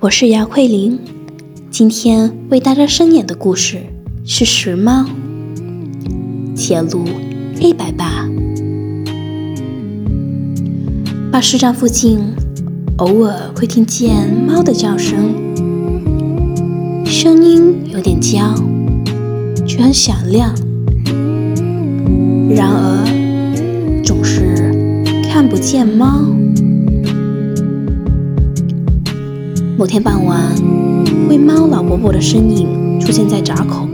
我是杨慧玲，今天为大家声演的故事是《拾猫》。前路黑白吧。巴士站附近偶尔会听见猫的叫声，声音有点娇，却很响亮。然而总是看不见猫。某天傍晚，喂猫老伯伯的身影出现在闸口，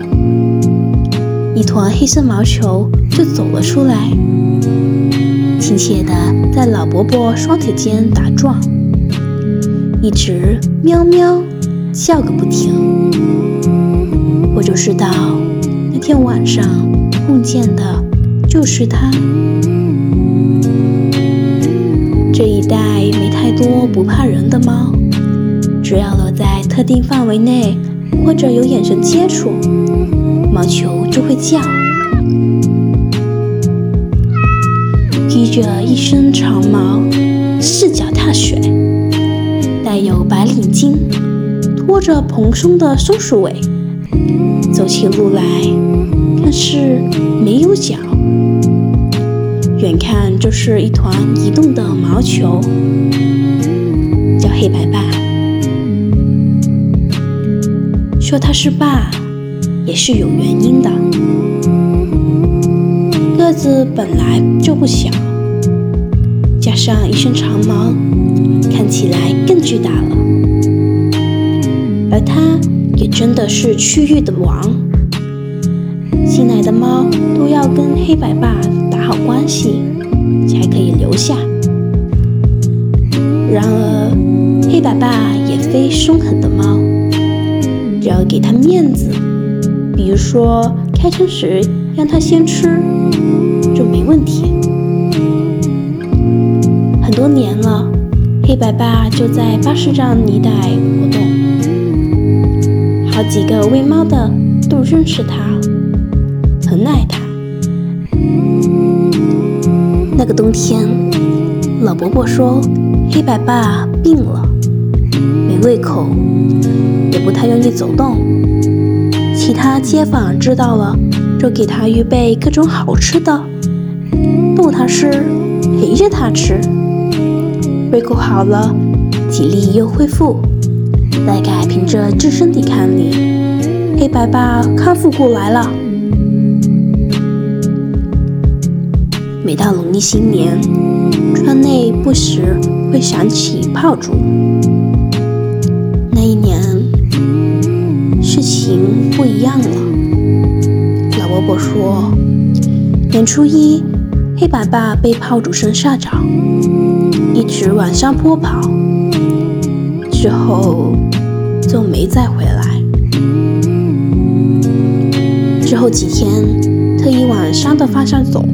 一团黑色毛球就走了出来，亲切地在老伯伯双腿间打转，一直喵喵叫个不停。我就知道那天晚上梦见的就是它。这一带没太多不怕人的猫。只要落在特定范围内，或者有眼神接触，毛球就会叫。披着一身长毛，四脚踏雪，带有白领巾，拖着蓬松的松鼠尾，走起路来看似没有脚，远看就是一团移动的毛球，叫黑白爸。说他是爸，也是有原因的。个子本来就不小，加上一身长毛，看起来更巨大了。而他也真的是区域的王，新来的猫都要跟黑白爸打好关系，才可以留下。然而，黑白爸也非凶狠的猫。给他面子，比如说开餐时让他先吃，就没问题。很多年了，黑白爸就在巴士站一带活动，好几个喂猫的都认识他，很爱他。那个冬天，老伯伯说黑白爸病了，胃口。也不太愿意走动，其他街坊知道了，就给他预备各种好吃的，逗他吃，陪着他吃。胃口好了，体力又恢复，大概凭着自身抵抗力，黑白爸康复过来了。每到农历新年，村内不时会响起炮竹。情不一样了。老伯伯说，年初一，黑白爸被炮竹声吓着，一直往上坡跑，之后就没再回来。之后几天，特意往山的方向走，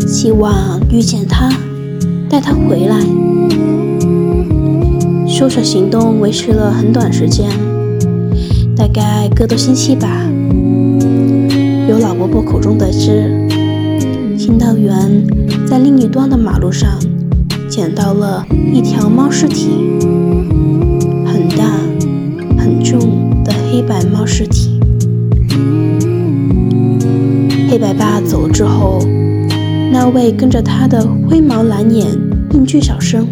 希望遇见他，带他回来。搜索行动维持了很短时间。大概个多星期吧。由老伯伯口中得知，清道员在另一端的马路上捡到了一条猫尸体，很大、很重的黑白猫尸体。黑白爸走了之后，那位跟着他的灰毛蓝眼硬巨小生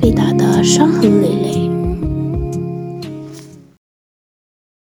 被打得伤痕累累。